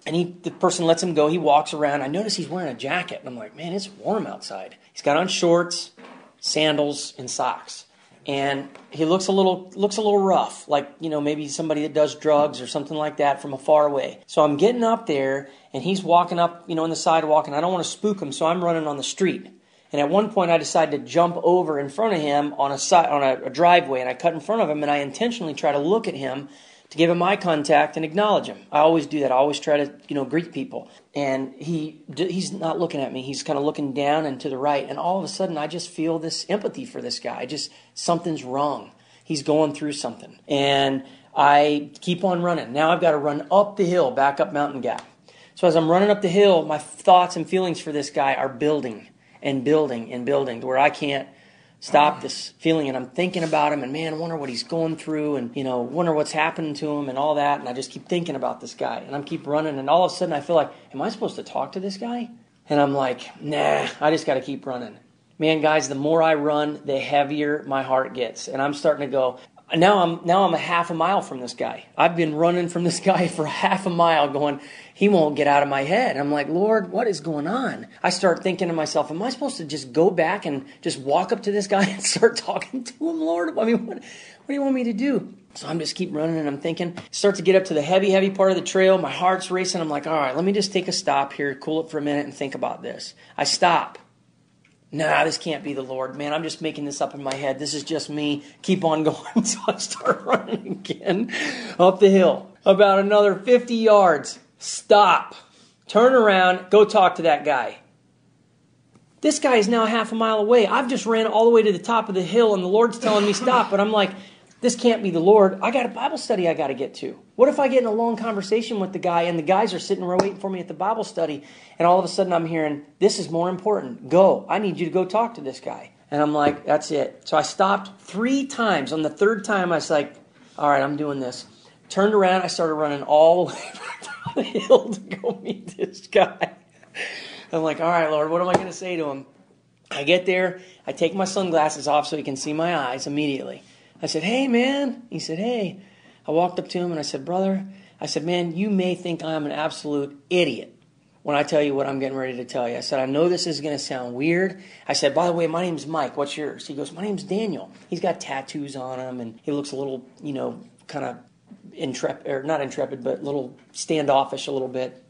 And he, the person lets him go. He walks around. I notice he's wearing a jacket. And I'm like, man, it's warm outside. He's got on shorts, sandals, and socks and he looks a little looks a little rough, like you know maybe somebody that does drugs or something like that from a far away. So I'm getting up there, and he's walking up, you know, on the sidewalk, and I don't want to spook him, so I'm running on the street. And at one point, I decided to jump over in front of him on a side, on a, a driveway, and I cut in front of him, and I intentionally try to look at him to give him eye contact and acknowledge him. I always do that. I always try to, you know, greet people. And he he's not looking at me. He's kind of looking down and to the right. And all of a sudden, I just feel this empathy for this guy. Just something's wrong. He's going through something. And I keep on running. Now I've got to run up the hill, back up Mountain Gap. So as I'm running up the hill, my thoughts and feelings for this guy are building and building and building to where I can't stop this feeling and I'm thinking about him and man, I wonder what he's going through and you know, wonder what's happening to him and all that and I just keep thinking about this guy and I'm keep running and all of a sudden I feel like, am I supposed to talk to this guy? And I'm like, nah, I just gotta keep running. Man, guys, the more I run, the heavier my heart gets. And I'm starting to go, now I'm now I'm a half a mile from this guy. I've been running from this guy for half a mile going, he won't get out of my head. I'm like, Lord, what is going on? I start thinking to myself, am I supposed to just go back and just walk up to this guy and start talking to him, Lord? I mean, what, what do you want me to do? So I'm just keep running and I'm thinking, start to get up to the heavy, heavy part of the trail. My heart's racing. I'm like, all right, let me just take a stop here, cool it for a minute and think about this. I stop nah, this can't be the Lord. Man, I'm just making this up in my head. This is just me. Keep on going. So I start running again up the hill. About another 50 yards. Stop. Turn around. Go talk to that guy. This guy is now half a mile away. I've just ran all the way to the top of the hill and the Lord's telling me stop, but I'm like, this can't be the Lord. I got a Bible study I got to get to. What if I get in a long conversation with the guy and the guys are sitting waiting for me at the Bible study and all of a sudden I'm hearing, this is more important. Go. I need you to go talk to this guy. And I'm like, that's it. So I stopped three times. On the third time, I was like, all right, I'm doing this. Turned around, I started running all the way the hill to go meet this guy. I'm like, all right, Lord, what am I going to say to him? I get there, I take my sunglasses off so he can see my eyes immediately. I said, Hey, man. He said, Hey. I walked up to him and I said, Brother, I said, Man, you may think I'm an absolute idiot when I tell you what I'm getting ready to tell you. I said, I know this is going to sound weird. I said, By the way, my name's Mike. What's yours? He goes, My name's Daniel. He's got tattoos on him and he looks a little, you know, kind of intrepid, or not intrepid, but a little standoffish a little bit.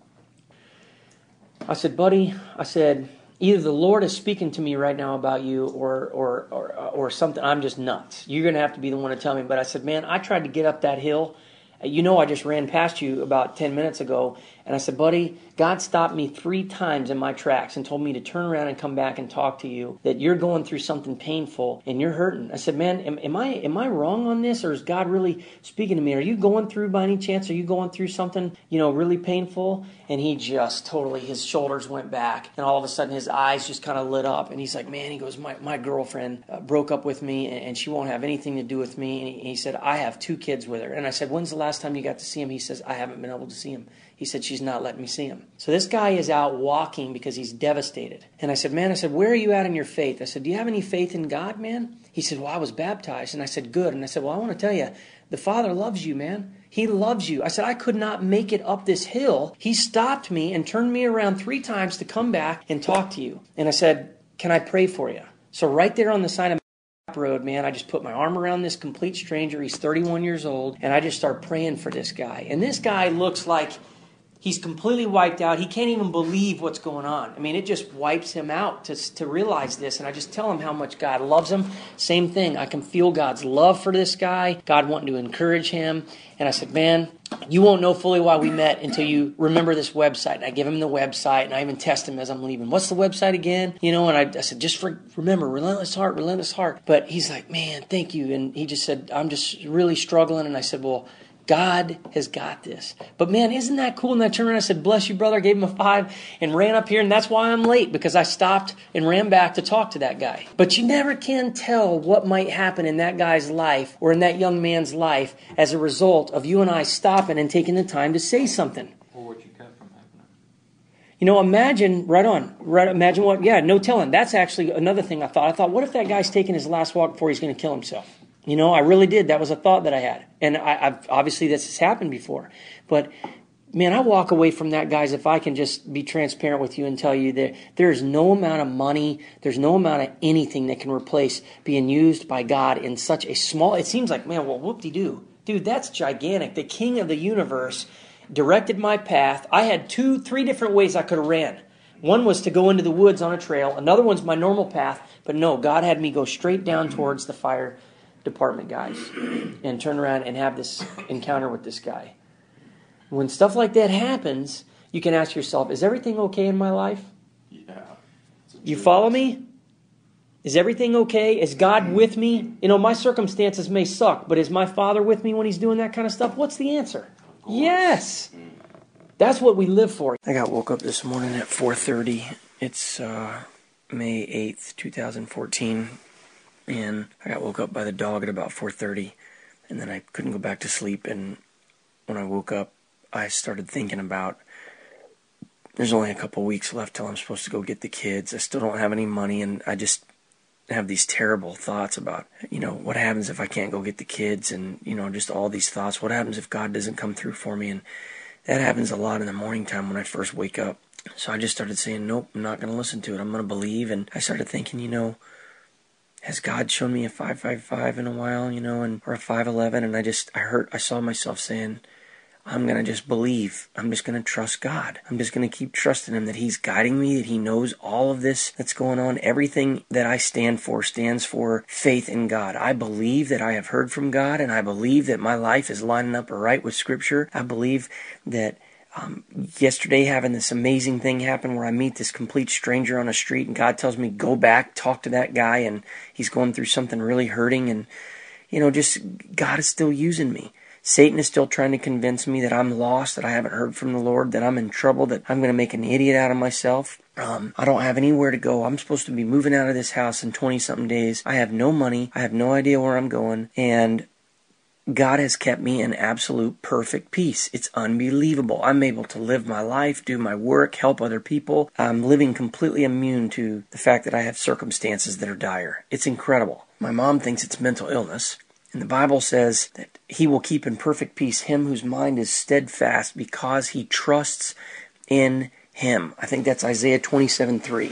I said, Buddy, I said, either the Lord is speaking to me right now about you or or or, or something. I'm just nuts. You're going to have to be the one to tell me. But I said, man, I tried to get up that hill. You know, I just ran past you about 10 minutes ago, and I said, buddy, God stopped me three times in my tracks and told me to turn around and come back and talk to you. That you're going through something painful and you're hurting. I said, man, am, am I am I wrong on this, or is God really speaking to me? Are you going through by any chance? Are you going through something you know really painful? And he just totally his shoulders went back, and all of a sudden his eyes just kind of lit up, and he's like, man, he goes, my my girlfriend uh, broke up with me, and, and, she won't have anything to do with me. And he, he said, I have two kids with her. And I said, when's the last time you got to see him? He says, I haven't been able to see him. He said, She's not letting me see him. So this guy is out walking because he's devastated. And I said, Man, I said, Where are you at in your faith? I said, Do you have any faith in God, man? He said, Well, I was baptized. And I said, Good. And I said, Well, I want to tell you, the Father loves you, man. He loves you. I said, I could not make it up this hill. He stopped me and turned me around three times to come back and talk to you. And I said, Can I pray for you? So, right there on the side of road, man, I just put my arm around this complete stranger. He's 31 years old, and I just start praying for this guy. And this guy looks like He's completely wiped out. He can't even believe what's going on. I mean, it just wipes him out to, to realize this. And I just tell him how much God loves him. Same thing. I can feel God's love for this guy, God wanting to encourage him. And I said, Man, you won't know fully why we met until you remember this website. And I give him the website and I even test him as I'm leaving. What's the website again? You know, and I, I said, just for, remember, relentless heart, relentless heart. But he's like, man, thank you. And he just said, I'm just really struggling. And I said, well, God has got this. But man, isn't that cool? And I turned around and I said, Bless you, brother. I gave him a five and ran up here. And that's why I'm late because I stopped and ran back to talk to that guy. But you never can tell what might happen in that guy's life or in that young man's life as a result of you and I stopping and taking the time to say something. Or what you from happening. You know, imagine, right on, right, imagine what, yeah, no telling. That's actually another thing I thought. I thought, what if that guy's taking his last walk before he's going to kill himself? You know, I really did. That was a thought that I had, and I, have obviously this has happened before. But man, I walk away from that, guys. If I can just be transparent with you and tell you that there's no amount of money, there's no amount of anything that can replace being used by God in such a small. It seems like, man, well, whoop de doo, dude, that's gigantic. The King of the universe directed my path. I had two, three different ways I could have ran. One was to go into the woods on a trail. Another one's my normal path. But no, God had me go straight down towards the fire department guys and turn around and have this encounter with this guy. When stuff like that happens, you can ask yourself, is everything okay in my life? Yeah. You follow me? Is everything okay? Is God with me? You know, my circumstances may suck, but is my father with me when he's doing that kind of stuff? What's the answer? Yes. That's what we live for. I got woke up this morning at 4:30. It's uh, May 8th, 2014 and I got woke up by the dog at about 4:30, and then I couldn't go back to sleep. And when I woke up, I started thinking about there's only a couple weeks left till I'm supposed to go get the kids. I still don't have any money, and I just have these terrible thoughts about you know what happens if I can't go get the kids, and you know just all these thoughts. What happens if God doesn't come through for me? And that happens a lot in the morning time when I first wake up. So I just started saying, nope, I'm not going to listen to it. I'm going to believe. And I started thinking, you know, has God shown me a 555 in a while, you know, and or a 511 and I just I heard I saw myself saying I'm going to just believe. I'm just going to trust God. I'm just going to keep trusting him that he's guiding me, that he knows all of this that's going on. Everything that I stand for stands for faith in God. I believe that I have heard from God and I believe that my life is lining up right with scripture. I believe that um, yesterday having this amazing thing happen where I meet this complete stranger on a street and God tells me go back talk to that guy and he's going through something really hurting and you know just God is still using me. Satan is still trying to convince me that I'm lost, that I haven't heard from the Lord, that I'm in trouble, that I'm going to make an idiot out of myself. Um, I don't have anywhere to go. I'm supposed to be moving out of this house in 20 something days. I have no money. I have no idea where I'm going. And God has kept me in absolute perfect peace. It's unbelievable. I'm able to live my life, do my work, help other people. I'm living completely immune to the fact that I have circumstances that are dire. It's incredible. My mom thinks it's mental illness. And the Bible says that he will keep in perfect peace him whose mind is steadfast because he trusts in him. I think that's Isaiah 27 3.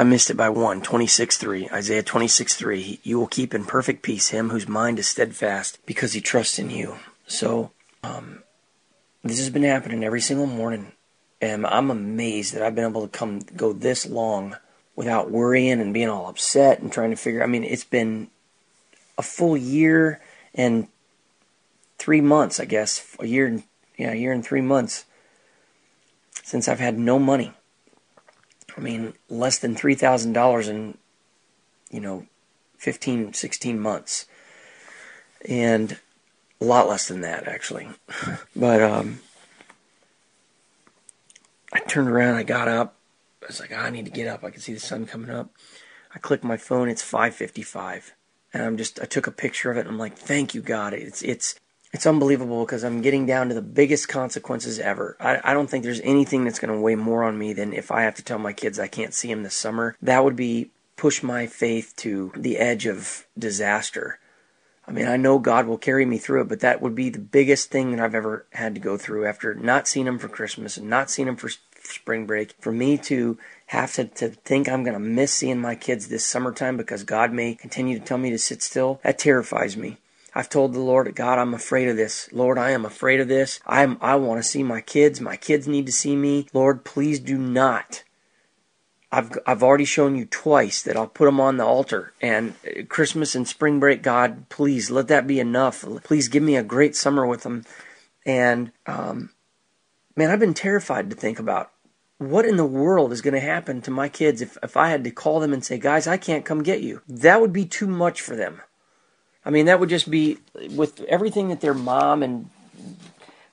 I missed it by one. 26:3. Isaiah 26:3. You will keep in perfect peace him whose mind is steadfast because he trusts in you. So, um, this has been happening every single morning, and I'm amazed that I've been able to come go this long without worrying and being all upset and trying to figure. I mean, it's been a full year and three months, I guess. A year, yeah, a year and three months since I've had no money. I mean, less than $3,000 in, you know, 15, 16 months. And a lot less than that, actually. but um, I turned around, I got up. I was like, I need to get up. I can see the sun coming up. I click my phone, it's 555. And I'm just, I took a picture of it I'm like, thank you, God. It's, it's, it's unbelievable because I'm getting down to the biggest consequences ever. I, I don't think there's anything that's going to weigh more on me than if I have to tell my kids I can't see them this summer. That would be push my faith to the edge of disaster. I mean, I know God will carry me through it, but that would be the biggest thing that I've ever had to go through after not seeing them for Christmas and not seeing them for spring break. For me to have to, to think I'm going to miss seeing my kids this summertime because God may continue to tell me to sit still, that terrifies me. I've told the Lord, God, I'm afraid of this. Lord, I am afraid of this. I'm, I want to see my kids. My kids need to see me. Lord, please do not I've I've already shown you twice that I'll put them on the altar. And uh, Christmas and spring break, God, please let that be enough. Please give me a great summer with them. And um, man, I've been terrified to think about what in the world is going to happen to my kids if if I had to call them and say, guys, I can't come get you. That would be too much for them. I mean, that would just be with everything that their mom and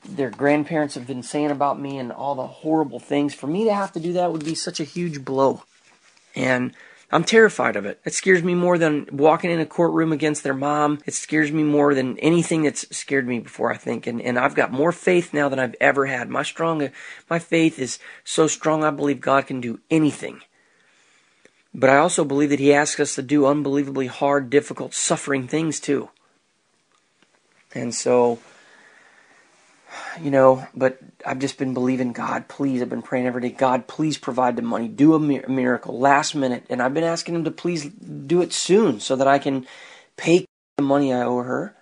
their grandparents have been saying about me and all the horrible things. For me to have to do that would be such a huge blow. And I'm terrified of it. It scares me more than walking in a courtroom against their mom. It scares me more than anything that's scared me before, I think. And, and I've got more faith now than I've ever had. My strong, my faith is so strong I believe God can do anything. But I also believe that He asks us to do unbelievably hard, difficult, suffering things too. And so you know, but I've just been believing God, please. I've been praying every day, God, please provide the money, do a miracle last minute. And I've been asking Him to please do it soon so that I can pay the money I owe her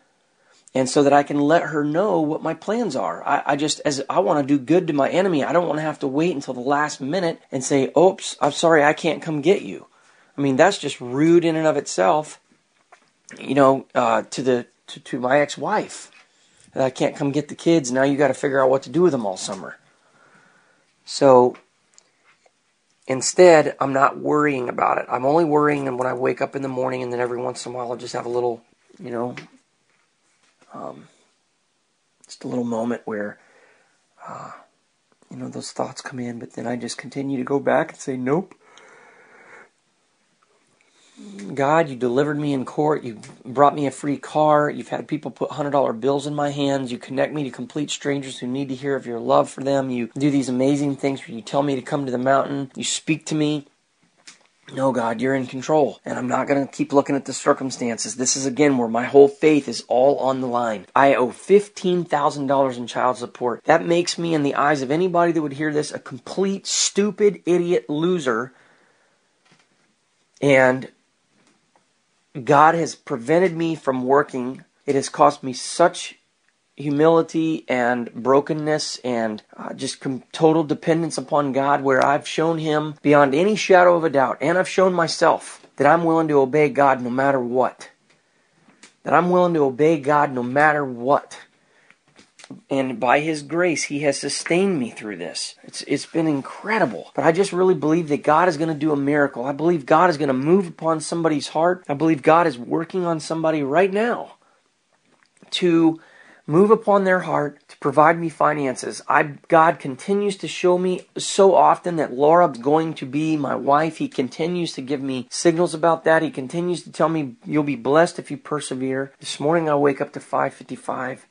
and so that I can let her know what my plans are. I, I just, as I want to do good to my enemy, I don't want to have to wait until the last minute and say, oops, I'm sorry, I can't come get you. I mean, that's just rude in and of itself, you know, uh, to the, to, to my ex-wife. I can't come get the kids. Now you got to figure out what to do with them all summer. So instead, I'm not worrying about it. I'm only worrying when I wake up in the morning, and then every once in a while, I'll just have a little, you know, um, just a little moment where, uh, you know, those thoughts come in, but then I just continue to go back and say, nope. God, you delivered me in court. You brought me a free car. You've had people put $100 bills in my hands. You connect me to complete strangers who need to hear of your love for them. You do these amazing things where you tell me to come to the mountain. You speak to me. No, God, you're in control. And I'm not going to keep looking at the circumstances. This is again where my whole faith is all on the line. I owe $15,000 in child support. That makes me, in the eyes of anybody that would hear this, a complete, stupid, idiot loser. And God has prevented me from working. It has cost me such humility and brokenness and uh, just com- total dependence upon God, where I've shown Him beyond any shadow of a doubt, and I've shown myself that I'm willing to obey God no matter what. That I'm willing to obey God no matter what. And by his grace he has sustained me through this. It's it's been incredible. But i just really believe that god is going to do a miracle. I believe god is going to move upon somebody's heart. I believe god is working on somebody right now to move upon their heart to provide me finances i god continues to show me so often that laura's going to be my wife he continues to give me signals about that he continues to tell me you'll be blessed if you persevere this morning i wake up to 555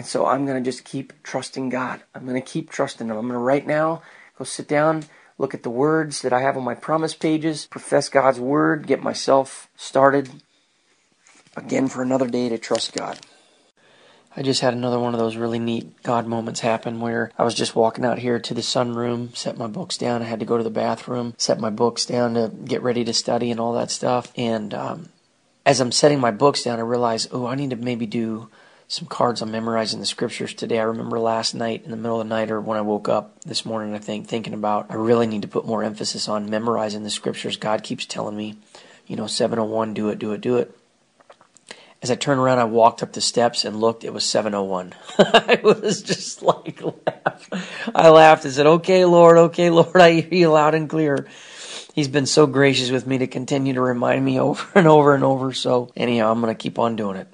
and so I'm going to just keep trusting God. I'm going to keep trusting Him. I'm going to right now go sit down, look at the words that I have on my promise pages, profess God's word, get myself started again for another day to trust God. I just had another one of those really neat God moments happen where I was just walking out here to the sunroom, set my books down. I had to go to the bathroom, set my books down to get ready to study and all that stuff. And um, as I'm setting my books down, I realize, oh, I need to maybe do some cards on memorizing the scriptures today. I remember last night in the middle of the night or when I woke up this morning, I think, thinking about I really need to put more emphasis on memorizing the scriptures. God keeps telling me, you know, 701, do it, do it, do it. As I turned around, I walked up the steps and looked. It was 701. I was just like, laugh. I laughed and said, okay, Lord, okay, Lord, I hear you loud and clear. He's been so gracious with me to continue to remind me over and over and over. So, anyhow, I'm going to keep on doing it.